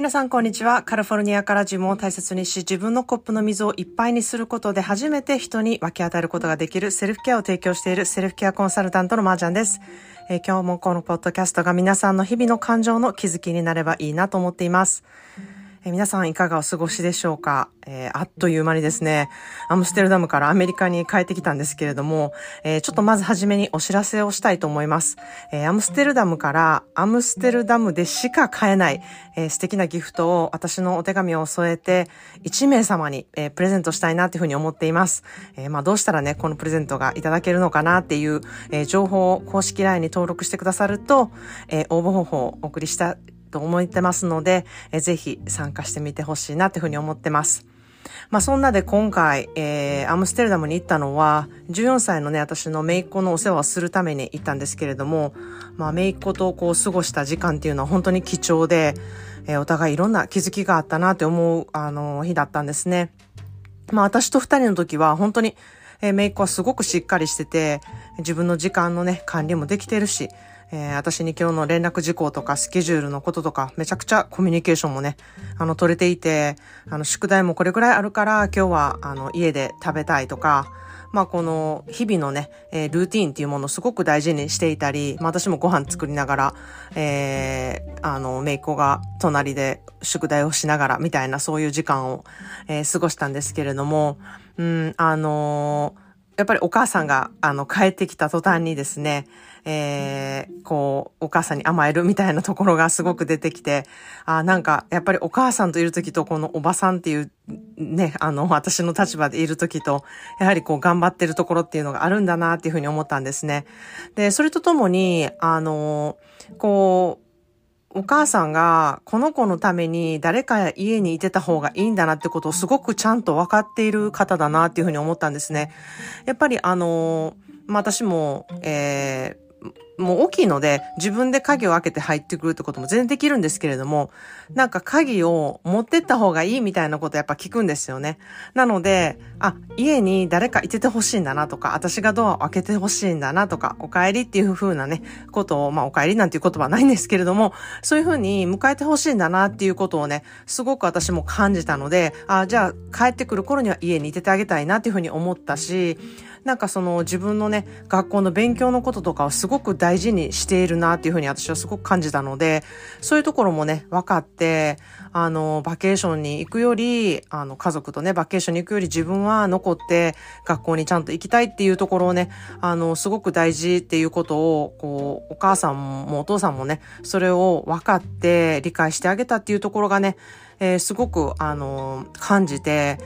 皆さんこんにちは。カルフォルニアから自分を大切にし、自分のコップの水をいっぱいにすることで初めて人に分け与えることができるセルフケアを提供しているセルフケアコンサルタントのマージャンです。えー、今日もこのポッドキャストが皆さんの日々の感情の気づきになればいいなと思っています。え皆さんいかがお過ごしでしょうか、えー、あっという間にですね、アムステルダムからアメリカに帰ってきたんですけれども、えー、ちょっとまずはじめにお知らせをしたいと思います。えー、アムステルダムからアムステルダムでしか買えない、え素敵なギフトを私のお手紙を添えて1名様に、えプレゼントしたいなというふうに思っています。えまあどうしたらね、このプレゼントがいただけるのかなっていう、え情報を公式 LINE に登録してくださると、え応募方法をお送りしたと思ってますので、えぜひ参加してみてほしいなというふうに思ってます。まあそんなで今回、えー、アムステルダムに行ったのは、14歳のね、私の姪っ子のお世話をするために行ったんですけれども、まあ姪っ子とこう過ごした時間っていうのは本当に貴重で、えー、お互いいろんな気づきがあったなって思う、あの、日だったんですね。まあ私と二人の時は本当に、えー、姪っ子はすごくしっかりしてて、自分の時間のね、管理もできてるし、えー、私に今日の連絡事項とかスケジュールのこととか、めちゃくちゃコミュニケーションもね、あの、取れていて、あの、宿題もこれくらいあるから、今日は、あの、家で食べたいとか、まあ、この、日々のね、えー、ルーティーンっていうものをすごく大事にしていたり、まあ、私もご飯作りながら、えー、あの、めいっ子が隣で宿題をしながら、みたいな、そういう時間を、えー、過ごしたんですけれども、うん、あのーやっぱりお母さんが、あの、帰ってきた途端にですね、えー、こう、お母さんに甘えるみたいなところがすごく出てきて、あなんか、やっぱりお母さんといる時と、このおばさんっていう、ね、あの、私の立場でいる時と、やはりこう、頑張ってるところっていうのがあるんだなっていうふうに思ったんですね。で、それとともに、あの、こう、お母さんがこの子のために誰か家にいてた方がいいんだなってことをすごくちゃんと分かっている方だなっていうふうに思ったんですね。やっぱりあの、まあ、私も、えーもう大きいので、自分で鍵を開けて入ってくるってことも全然できるんですけれども、なんか鍵を持ってった方がいいみたいなことやっぱ聞くんですよね。なので、あ、家に誰かいててほしいんだなとか、私がドアを開けてほしいんだなとか、お帰りっていう風なね、ことを、まあお帰りなんていう言葉はないんですけれども、そういう風に迎えてほしいんだなっていうことをね、すごく私も感じたので、あ、じゃあ帰ってくる頃には家にいててあげたいなっていう風に思ったし、なんかその自分のね、学校の勉強のこととかをすごく大大事にしているなっていうふうに私はすごく感じたので、そういうところもね、分かって、あの、バケーションに行くより、あの、家族とね、バケーションに行くより自分は残って学校にちゃんと行きたいっていうところをね、あの、すごく大事っていうことを、こう、お母さんもお父さんもね、それを分かって理解してあげたっていうところがね、えー、すごく、あの、感じて、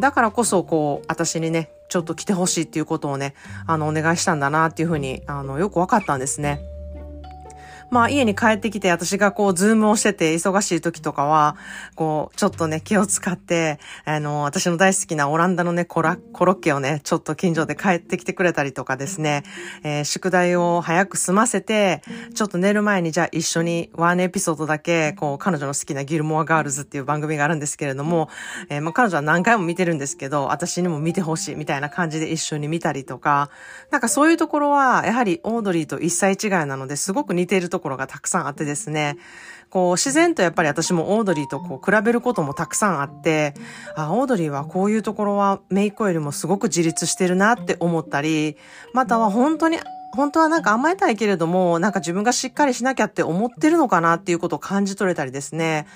だからこそ、こう、私にね、ちょっと来てほしいっていうことをね、あの、お願いしたんだなっていうふうに、あの、よくわかったんですね。まあ家に帰ってきて私がこうズームをしてて忙しい時とかは、こうちょっとね気を使って、あの、私の大好きなオランダのねコラ、コロッケをね、ちょっと近所で買ってきてくれたりとかですね、えー、宿題を早く済ませて、ちょっと寝る前にじゃあ一緒に one episode だけ、こう彼女の好きなギルモアガールズっていう番組があるんですけれども、えー、まあ彼女は何回も見てるんですけど、私にも見てほしいみたいな感じで一緒に見たりとか、なんかそういうところは、やはりオードリーと一歳違いなのですごく似ているとところがたくさんあってですね、こう自然とやっぱり私もオードリーとこう比べることもたくさんあって、あ、オードリーはこういうところはメイクよりもすごく自立してるなって思ったり、または本当に本当はなんか甘えたいけれども、なんか自分がしっかりしなきゃって思ってるのかなっていうことを感じ取れたりですね。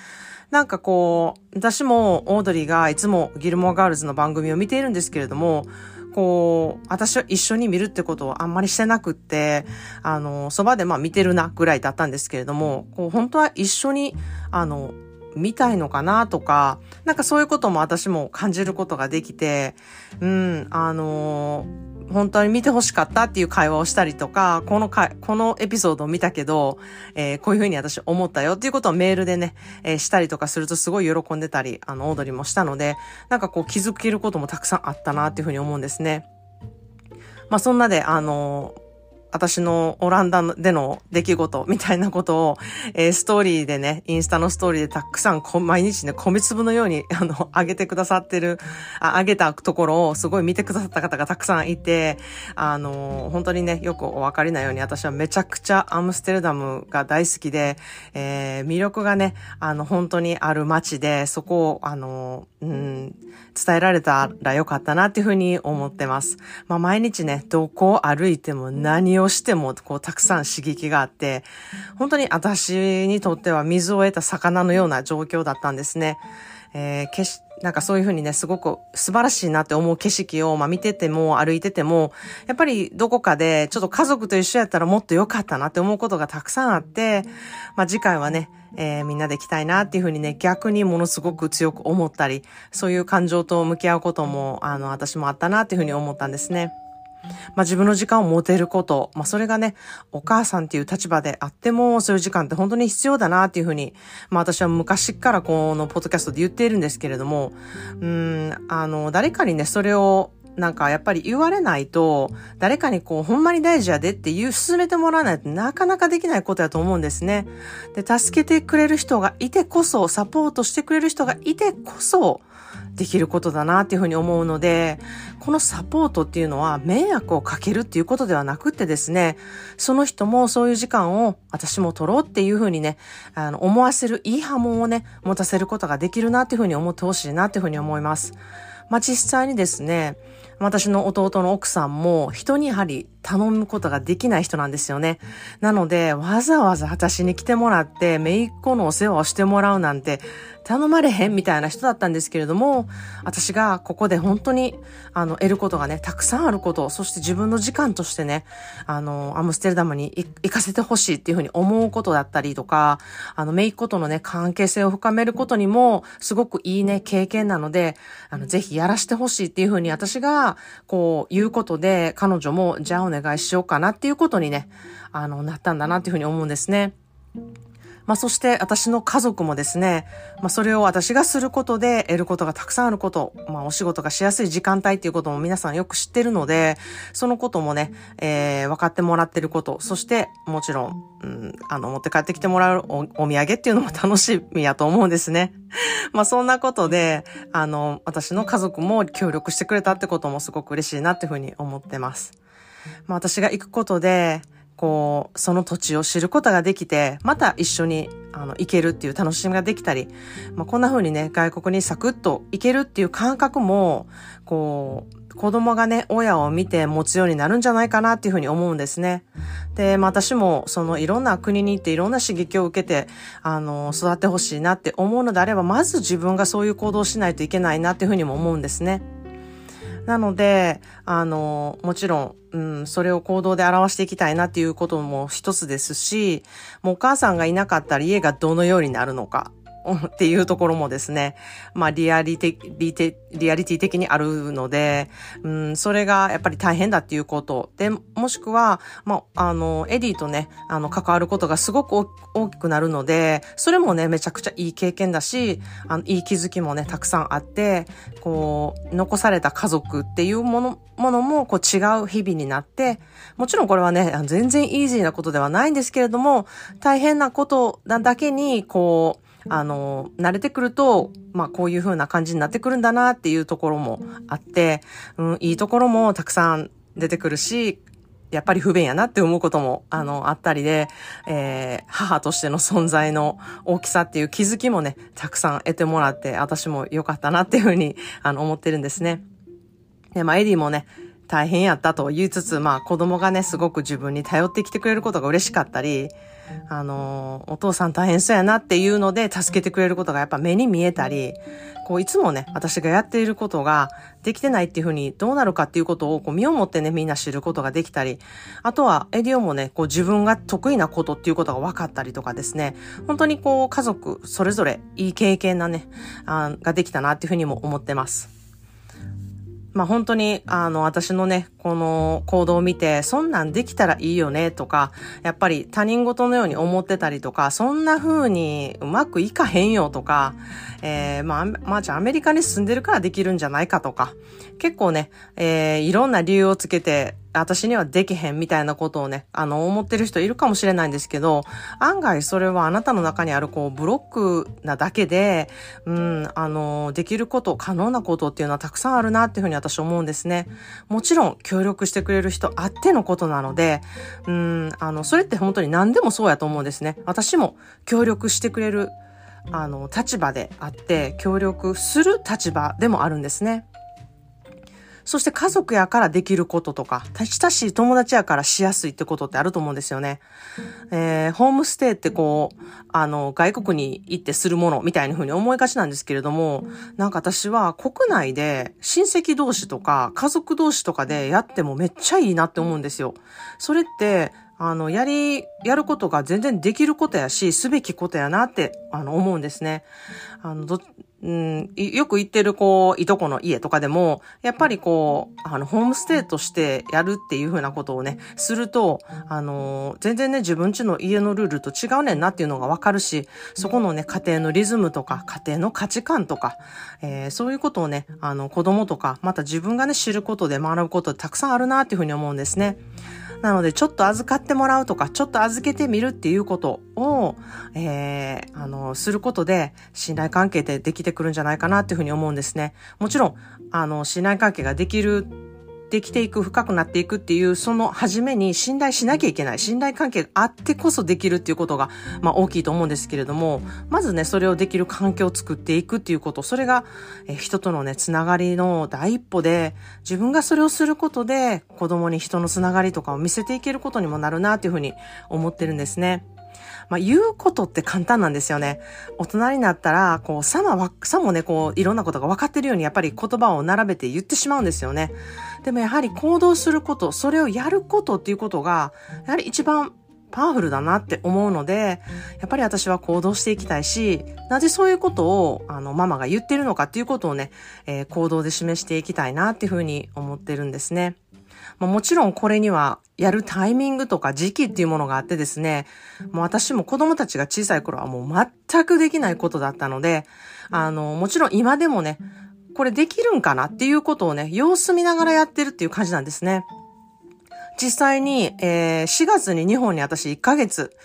なんかこう、私もオードリーがいつもギルモアガールズの番組を見ているんですけれども、こう、私は一緒に見るってことをあんまりしてなくって、あの、そばでまあ見てるなぐらいだったんですけれども、こう、本当は一緒に、あの、見たいのかなとか、なんかそういうことも私も感じることができて、うん、あの本当に見て欲しかったっていう会話をしたりとか、このか、このエピソードを見たけど、えー、こういうふうに私思ったよっていうことをメールでね、えー、したりとかするとすごい喜んでたり、あの、踊りもしたので、なんかこう気づけることもたくさんあったなっていうふうに思うんですね。まあそんなで、あの私のオランダでの出来事みたいなことを、えー、ストーリーでね、インスタのストーリーでたくさん毎日ね、米粒のように、あの、上げてくださってる、あ上げたところをすごい見てくださった方がたくさんいて、あの、本当にね、よくお分かりなように私はめちゃくちゃアムステルダムが大好きで、えー、魅力がね、あの、本当にある街で、そこを、あの、うん、伝えられたらよかったなっていうふうに思ってます。まあ、毎日ね、どこを歩いても何をしても、こう、たくさん刺激があって、本当に私にとっては水を得た魚のような状況だったんですね。えー、けし、なんかそういうふうにね、すごく素晴らしいなって思う景色を、まあ見てても歩いてても、やっぱりどこかでちょっと家族と一緒やったらもっと良かったなって思うことがたくさんあって、まあ次回はね、えー、みんなで行きたいなっていうふうにね、逆にものすごく強く思ったり、そういう感情と向き合うことも、あの、私もあったなっていうふうに思ったんですね。まあ自分の時間を持てること、まあそれがね、お母さんっていう立場であっても、そういう時間って本当に必要だなっていうふうに、まあ私は昔からこのポッドキャストで言っているんですけれども、うん、あの、誰かにね、それをなんかやっぱり言われないと、誰かにこう、ほんまに大事やでって言う、進めてもらわないとなかなかできないことやと思うんですね。で、助けてくれる人がいてこそ、サポートしてくれる人がいてこそ、できることだなっていうふうに思うので、このサポートっていうのは迷惑をかけるっていうことではなくってですね、その人もそういう時間を私も取ろうっていうふうにね、あの、思わせるいい波紋をね、持たせることができるなっていうふうに思ってほしいなっていうふうに思います。まあ、実際にですね、私の弟の奥さんも人にやはり頼むことができない人なんですよね。なので、わざわざ私に来てもらって、姪っ子のお世話をしてもらうなんて、頼まれへんみたいな人だったんですけれども、私がここで本当に、あの、得ることがね、たくさんあること、そして自分の時間としてね、あの、アムステルダムに行かせてほしいっていうふうに思うことだったりとか、あの、姪っ子とのね、関係性を深めることにも、すごくいいね、経験なので、あの、ぜひやらしてほしいっていうふうに私が、こう、言うことで、彼女も、じゃあ願いしようかなっていうことにね、あの、なったんだなっていうふうに思うんですね。まあ、そして私の家族もですね、まあ、それを私がすることで得ることがたくさんあること、まあ、お仕事がしやすい時間帯っていうことも皆さんよく知ってるので、そのこともね、えー、分かってもらってること、そしてもちろん、うん、あの、持って帰ってきてもらうおお土産っていうのも楽しみやと思うんですね。まあ、そんなことで、あの、私の家族も協力してくれたってこともすごく嬉しいなっていうふうに思ってます。まあ、私が行くことで、こう、その土地を知ることができて、また一緒に、あの、行けるっていう楽しみができたり、まあ、こんな風にね、外国にサクッと行けるっていう感覚も、こう、子供がね、親を見て持つようになるんじゃないかなっていうふうに思うんですね。で、まあ、私も、そのいろんな国に行っていろんな刺激を受けて、あの、育ってほしいなって思うのであれば、まず自分がそういう行動をしないといけないなっていうふうにも思うんですね。なので、あの、もちろん、うん、それを行動で表していきたいなっていうことも一つですし、もうお母さんがいなかったら家がどのようになるのか、っていうところもですね、まあリアリティ、リテリアリティ的にあるので、うん、それがやっぱり大変だっていうこと。で、もしくは、まあ、あの、エディとね、あの、関わることがすごく大きくなるので、それもね、めちゃくちゃいい経験だし、あの、いい気づきもね、たくさんあって、こう、残された家族っていうもの、ものも、こう違う日々になって、もちろんこれはね、全然イージーなことではないんですけれども、大変なことなだけに、こう、あの、慣れてくると、まあこういう風な感じになってくるんだなっていうところもあって、うん、いいところもたくさん出てくるし、やっぱり不便やなって思うことも、あの、あったりで、えー、母としての存在の大きさっていう気づきもね、たくさん得てもらって、私も良かったなっていうふうに、あの、思ってるんですね。で、まあ、エディもね、大変やったと言いつつ、まあ、子供がね、すごく自分に頼ってきてくれることが嬉しかったり、あの、お父さん大変そうやなっていうので助けてくれることがやっぱ目に見えたり、こういつもね、私がやっていることができてないっていうふうにどうなるかっていうことをこう身をもってね、みんな知ることができたり、あとはエディオもね、こう自分が得意なことっていうことが分かったりとかですね、本当にこう家族それぞれいい経験なね、あができたなっていうふうにも思ってます。まあ本当に、あの、私のね、この行動を見て、そんなんできたらいいよね、とか、やっぱり他人事のように思ってたりとか、そんな風にうまくいかへんよとか、えー、まあ、まあ、じゃあアメリカに住んでるからできるんじゃないかとか、結構ね、えー、いろんな理由をつけて、私にはできへんみたいなことをね、あの、思ってる人いるかもしれないんですけど、案外それはあなたの中にあるこう、ブロックなだけで、うん、あの、できること、可能なことっていうのはたくさんあるなっていうふうに私思うんですね。もちろん、協力してくれる人あってのことなので、うん、あの、それって本当に何でもそうやと思うんですね。私も協力してくれる、あの、立場であって、協力する立場でもあるんですね。そして家族やからできることとか、親しい友達やからしやすいってことってあると思うんですよね。えー、ホームステイってこう、あの、外国に行ってするものみたいなふうに思いがちなんですけれども、なんか私は国内で親戚同士とか家族同士とかでやってもめっちゃいいなって思うんですよ。それって、あの、やり、やることが全然できることやし、すべきことやなって、あの、思うんですね。あの、ど、うん、よく行ってる、こう、いとこの家とかでも、やっぱりこう、あの、ホームステイとしてやるっていうふうなことをね、すると、あの、全然ね、自分家の家のルールと違うねんなっていうのがわかるし、そこのね、家庭のリズムとか、家庭の価値観とか、えー、そういうことをね、あの、子供とか、また自分がね、知ることで学ぶことたくさんあるなっていうふうに思うんですね。なので、ちょっと預かってもらうとか、ちょっと預けてみるっていうことを、えー、あの、することで、信頼関係ってできてくるんじゃないかなっていうふうに思うんですね。もちろん、あの、信頼関係ができるできていく、深くなっていくっていう、その初めに信頼しなきゃいけない。信頼関係があってこそできるっていうことが、まあ大きいと思うんですけれども、まずね、それをできる環境を作っていくっていうこと、それが、え人とのね、つながりの第一歩で、自分がそれをすることで、子供に人のつながりとかを見せていけることにもなるなっていうふうに思ってるんですね。まあ、言うことって簡単なんですよね。大人になったら、こう、さまさもね、こう、いろんなことが分かってるように、やっぱり言葉を並べて言ってしまうんですよね。でもやはり行動すること、それをやることっていうことが、やはり一番パワフルだなって思うので、やっぱり私は行動していきたいし、なぜそういうことを、あの、ママが言ってるのかっていうことをね、えー、行動で示していきたいなっていうふうに思ってるんですね。ま、もちろんこれにはやるタイミングとか時期っていうものがあってですね、もう私も子供たちが小さい頃はもう全くできないことだったので、あの、もちろん今でもね、これできるんかなっていうことをね、様子見ながらやってるっていう感じなんですね。実際に、えー、4月に日本に私1ヶ月、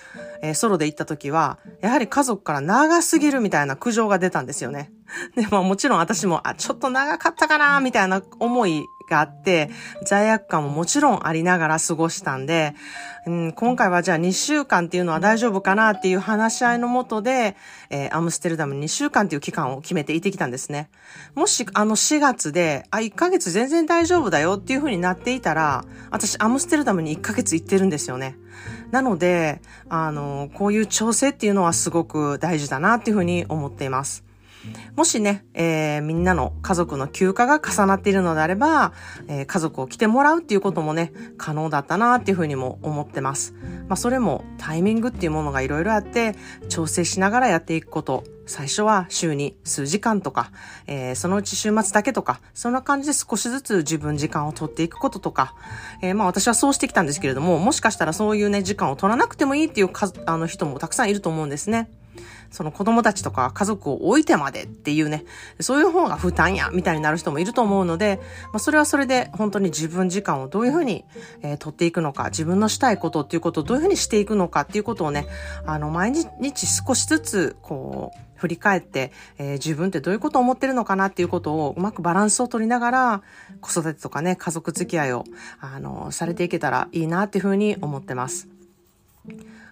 えー、ソロで行った時は、やはり家族から長すぎるみたいな苦情が出たんですよね。で、まあもちろん私も、あ、ちょっと長かったかな、みたいな思いがあって、罪悪感ももちろんありながら過ごしたんで、うん、今回はじゃあ2週間っていうのは大丈夫かなっていう話し合いのもとで、えー、アムステルダム2週間っていう期間を決めていてきたんですね。もしあの4月で、あ、1ヶ月全然大丈夫だよっていう風になっていたら、私アムステルダムに1ヶ月行ってるんですよね。なので、あの、こういう調整っていうのはすごく大事だなっていう風に思っています。もしね、えー、みんなの家族の休暇が重なっているのであれば、えー、家族を来てもらうっていうこともね、可能だったなっていうふうにも思ってます。まあそれもタイミングっていうものがいろいろあって、調整しながらやっていくこと。最初は週に数時間とか、えー、そのうち週末だけとか、そんな感じで少しずつ自分時間を取っていくこととか、えー、まあ私はそうしてきたんですけれども、もしかしたらそういうね、時間を取らなくてもいいっていうかあの人もたくさんいると思うんですね。その子供たちとか家族を置いてまでっていうね、そういう方が負担や、みたいになる人もいると思うので、まあ、それはそれで本当に自分時間をどういうふうに、えー、取っていくのか、自分のしたいことっていうことをどういうふうにしていくのかっていうことをね、あの、毎日少しずつ、こう、振り返って、えー、自分ってどういうことを思ってるのかなっていうことをうまくバランスを取りながら、子育てとかね、家族付き合いを、あの、されていけたらいいなっていうふうに思ってます。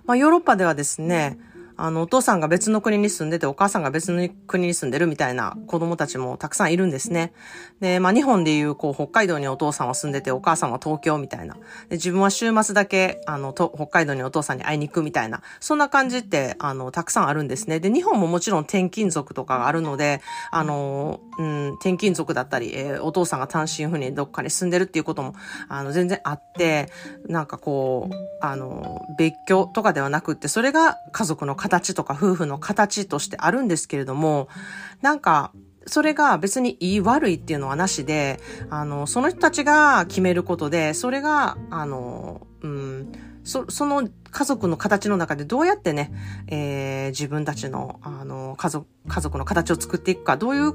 まあ、ヨーロッパではですね、あの、お父さんが別の国に住んでて、お母さんが別の国に住んでるみたいな子供たちもたくさんいるんですね。で、まあ、日本でいう、こう、北海道にお父さんは住んでて、お母さんは東京みたいな。で、自分は週末だけ、あの、と、北海道にお父さんに会いに行くみたいな。そんな感じって、あの、たくさんあるんですね。で、日本ももちろん転勤族とかがあるので、あの、うん、転勤族だったり、えー、お父さんが単身赴任どっかに住んでるっていうことも、あの、全然あって、なんかこう、あの、別居とかではなくって、それが家族の形とか夫婦の形としてあるんですけれども、なんか、それが別に言い悪いっていうのはなしで、あの、その人たちが決めることで、それが、あの、うん、そ、その家族の形の中でどうやってね、えー、自分たちの、あの、家族、家族の形を作っていくか、どういう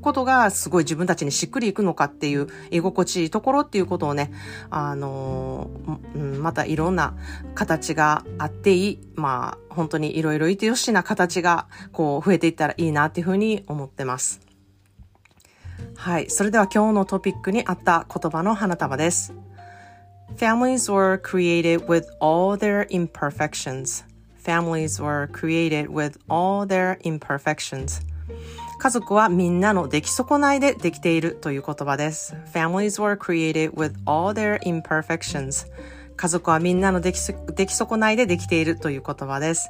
ことがすごい自分たちにしっくりいくのかっていう居心地いいところっていうことをね、あのー、またいろんな形があっていい、まあ本当にいろいろいてよしな形がこう増えていったらいいなっていうふうに思ってます。はい。それでは今日のトピックにあった言葉の花束です。Families were created with all their imperfections. Families were created with all their imperfections. 家族はみんなの出来損ないでできているという言葉です。Families were created with all their imperfections. 家族はみんなの出来出来損ないでできているという言葉です。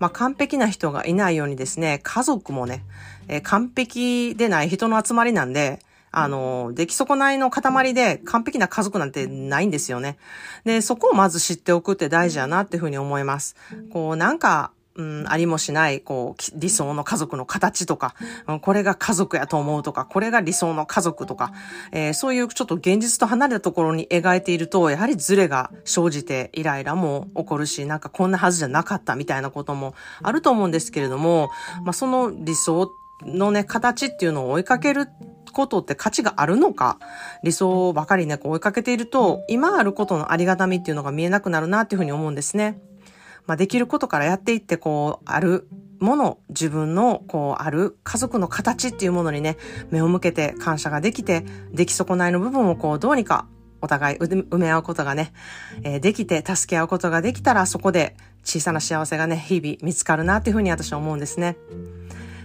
まあ、完璧な人がいないようにですね、家族もね、えー、完璧でない人の集まりなんで、あの、出来損ないの塊で完璧な家族なんてないんですよね。で、そこをまず知っておくって大事だなっていうふうに思います。こう、なんか、うん、ありもしない、こう、理想の家族の形とか、うんこれが家族やと思うとか、これが理想の家族とか、えー、そういうちょっと現実と離れたところに描いていると、やはりズレが生じてイライラも起こるし、なんかこんなはずじゃなかったみたいなこともあると思うんですけれども、まあ、その理想のね、形っていうのを追いかけることって価値があるのか、理想ばかりね、こう追いかけていると、今あることのありがたみっていうのが見えなくなるなっていうふうに思うんですね。まあ、できることからやっていって、こう、あるもの、自分の、こう、ある家族の形っていうものにね、目を向けて感謝ができて、出来損ないの部分をこう、どうにかお互い埋め合うことがね、えー、できて助け合うことができたら、そこで小さな幸せがね、日々見つかるなっていうふうに私は思うんですね。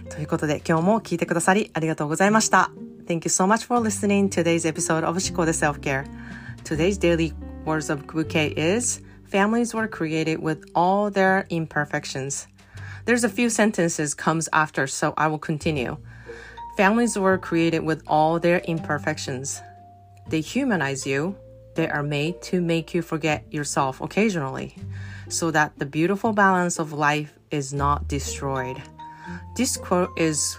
ということで、今日も聞いてくださりありがとうございました。Thank you so much for listening today's episode of 思考で Self-Care. Today's daily words of bouquet is families were created with all their imperfections. There's a few sentences comes after, so I will continue. Families were created with all their imperfections. They humanize you. They are made to make you forget yourself occasionally, so that the beautiful balance of life is not destroyed. This quote is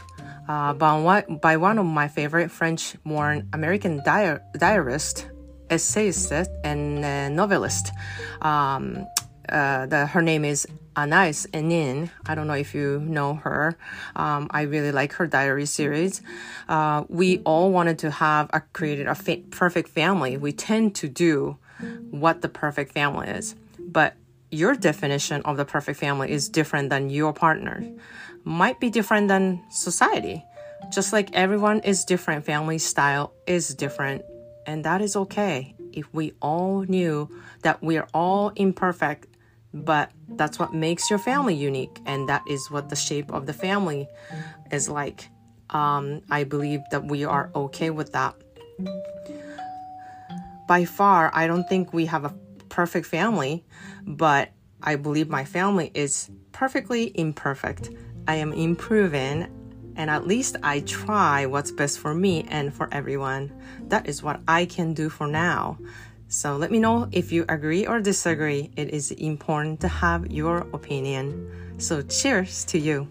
uh, by, by one of my favorite French-born American diar- diarist, essayist and uh, novelist. Um, uh, the, her name is Anais Enin. I don't know if you know her. Um, I really like her diary series. Uh, we all wanted to have a created a fa- perfect family. We tend to do what the perfect family is, but your definition of the perfect family is different than your partner. Might be different than society. Just like everyone is different, family style is different and that is okay if we all knew that we're all imperfect, but that's what makes your family unique. And that is what the shape of the family is like. Um, I believe that we are okay with that. By far, I don't think we have a perfect family, but I believe my family is perfectly imperfect. I am improving and at least I try what's best for me and for everyone. That is what I can do for now. So let me know if you agree or disagree. It is important to have your opinion. So cheers to you.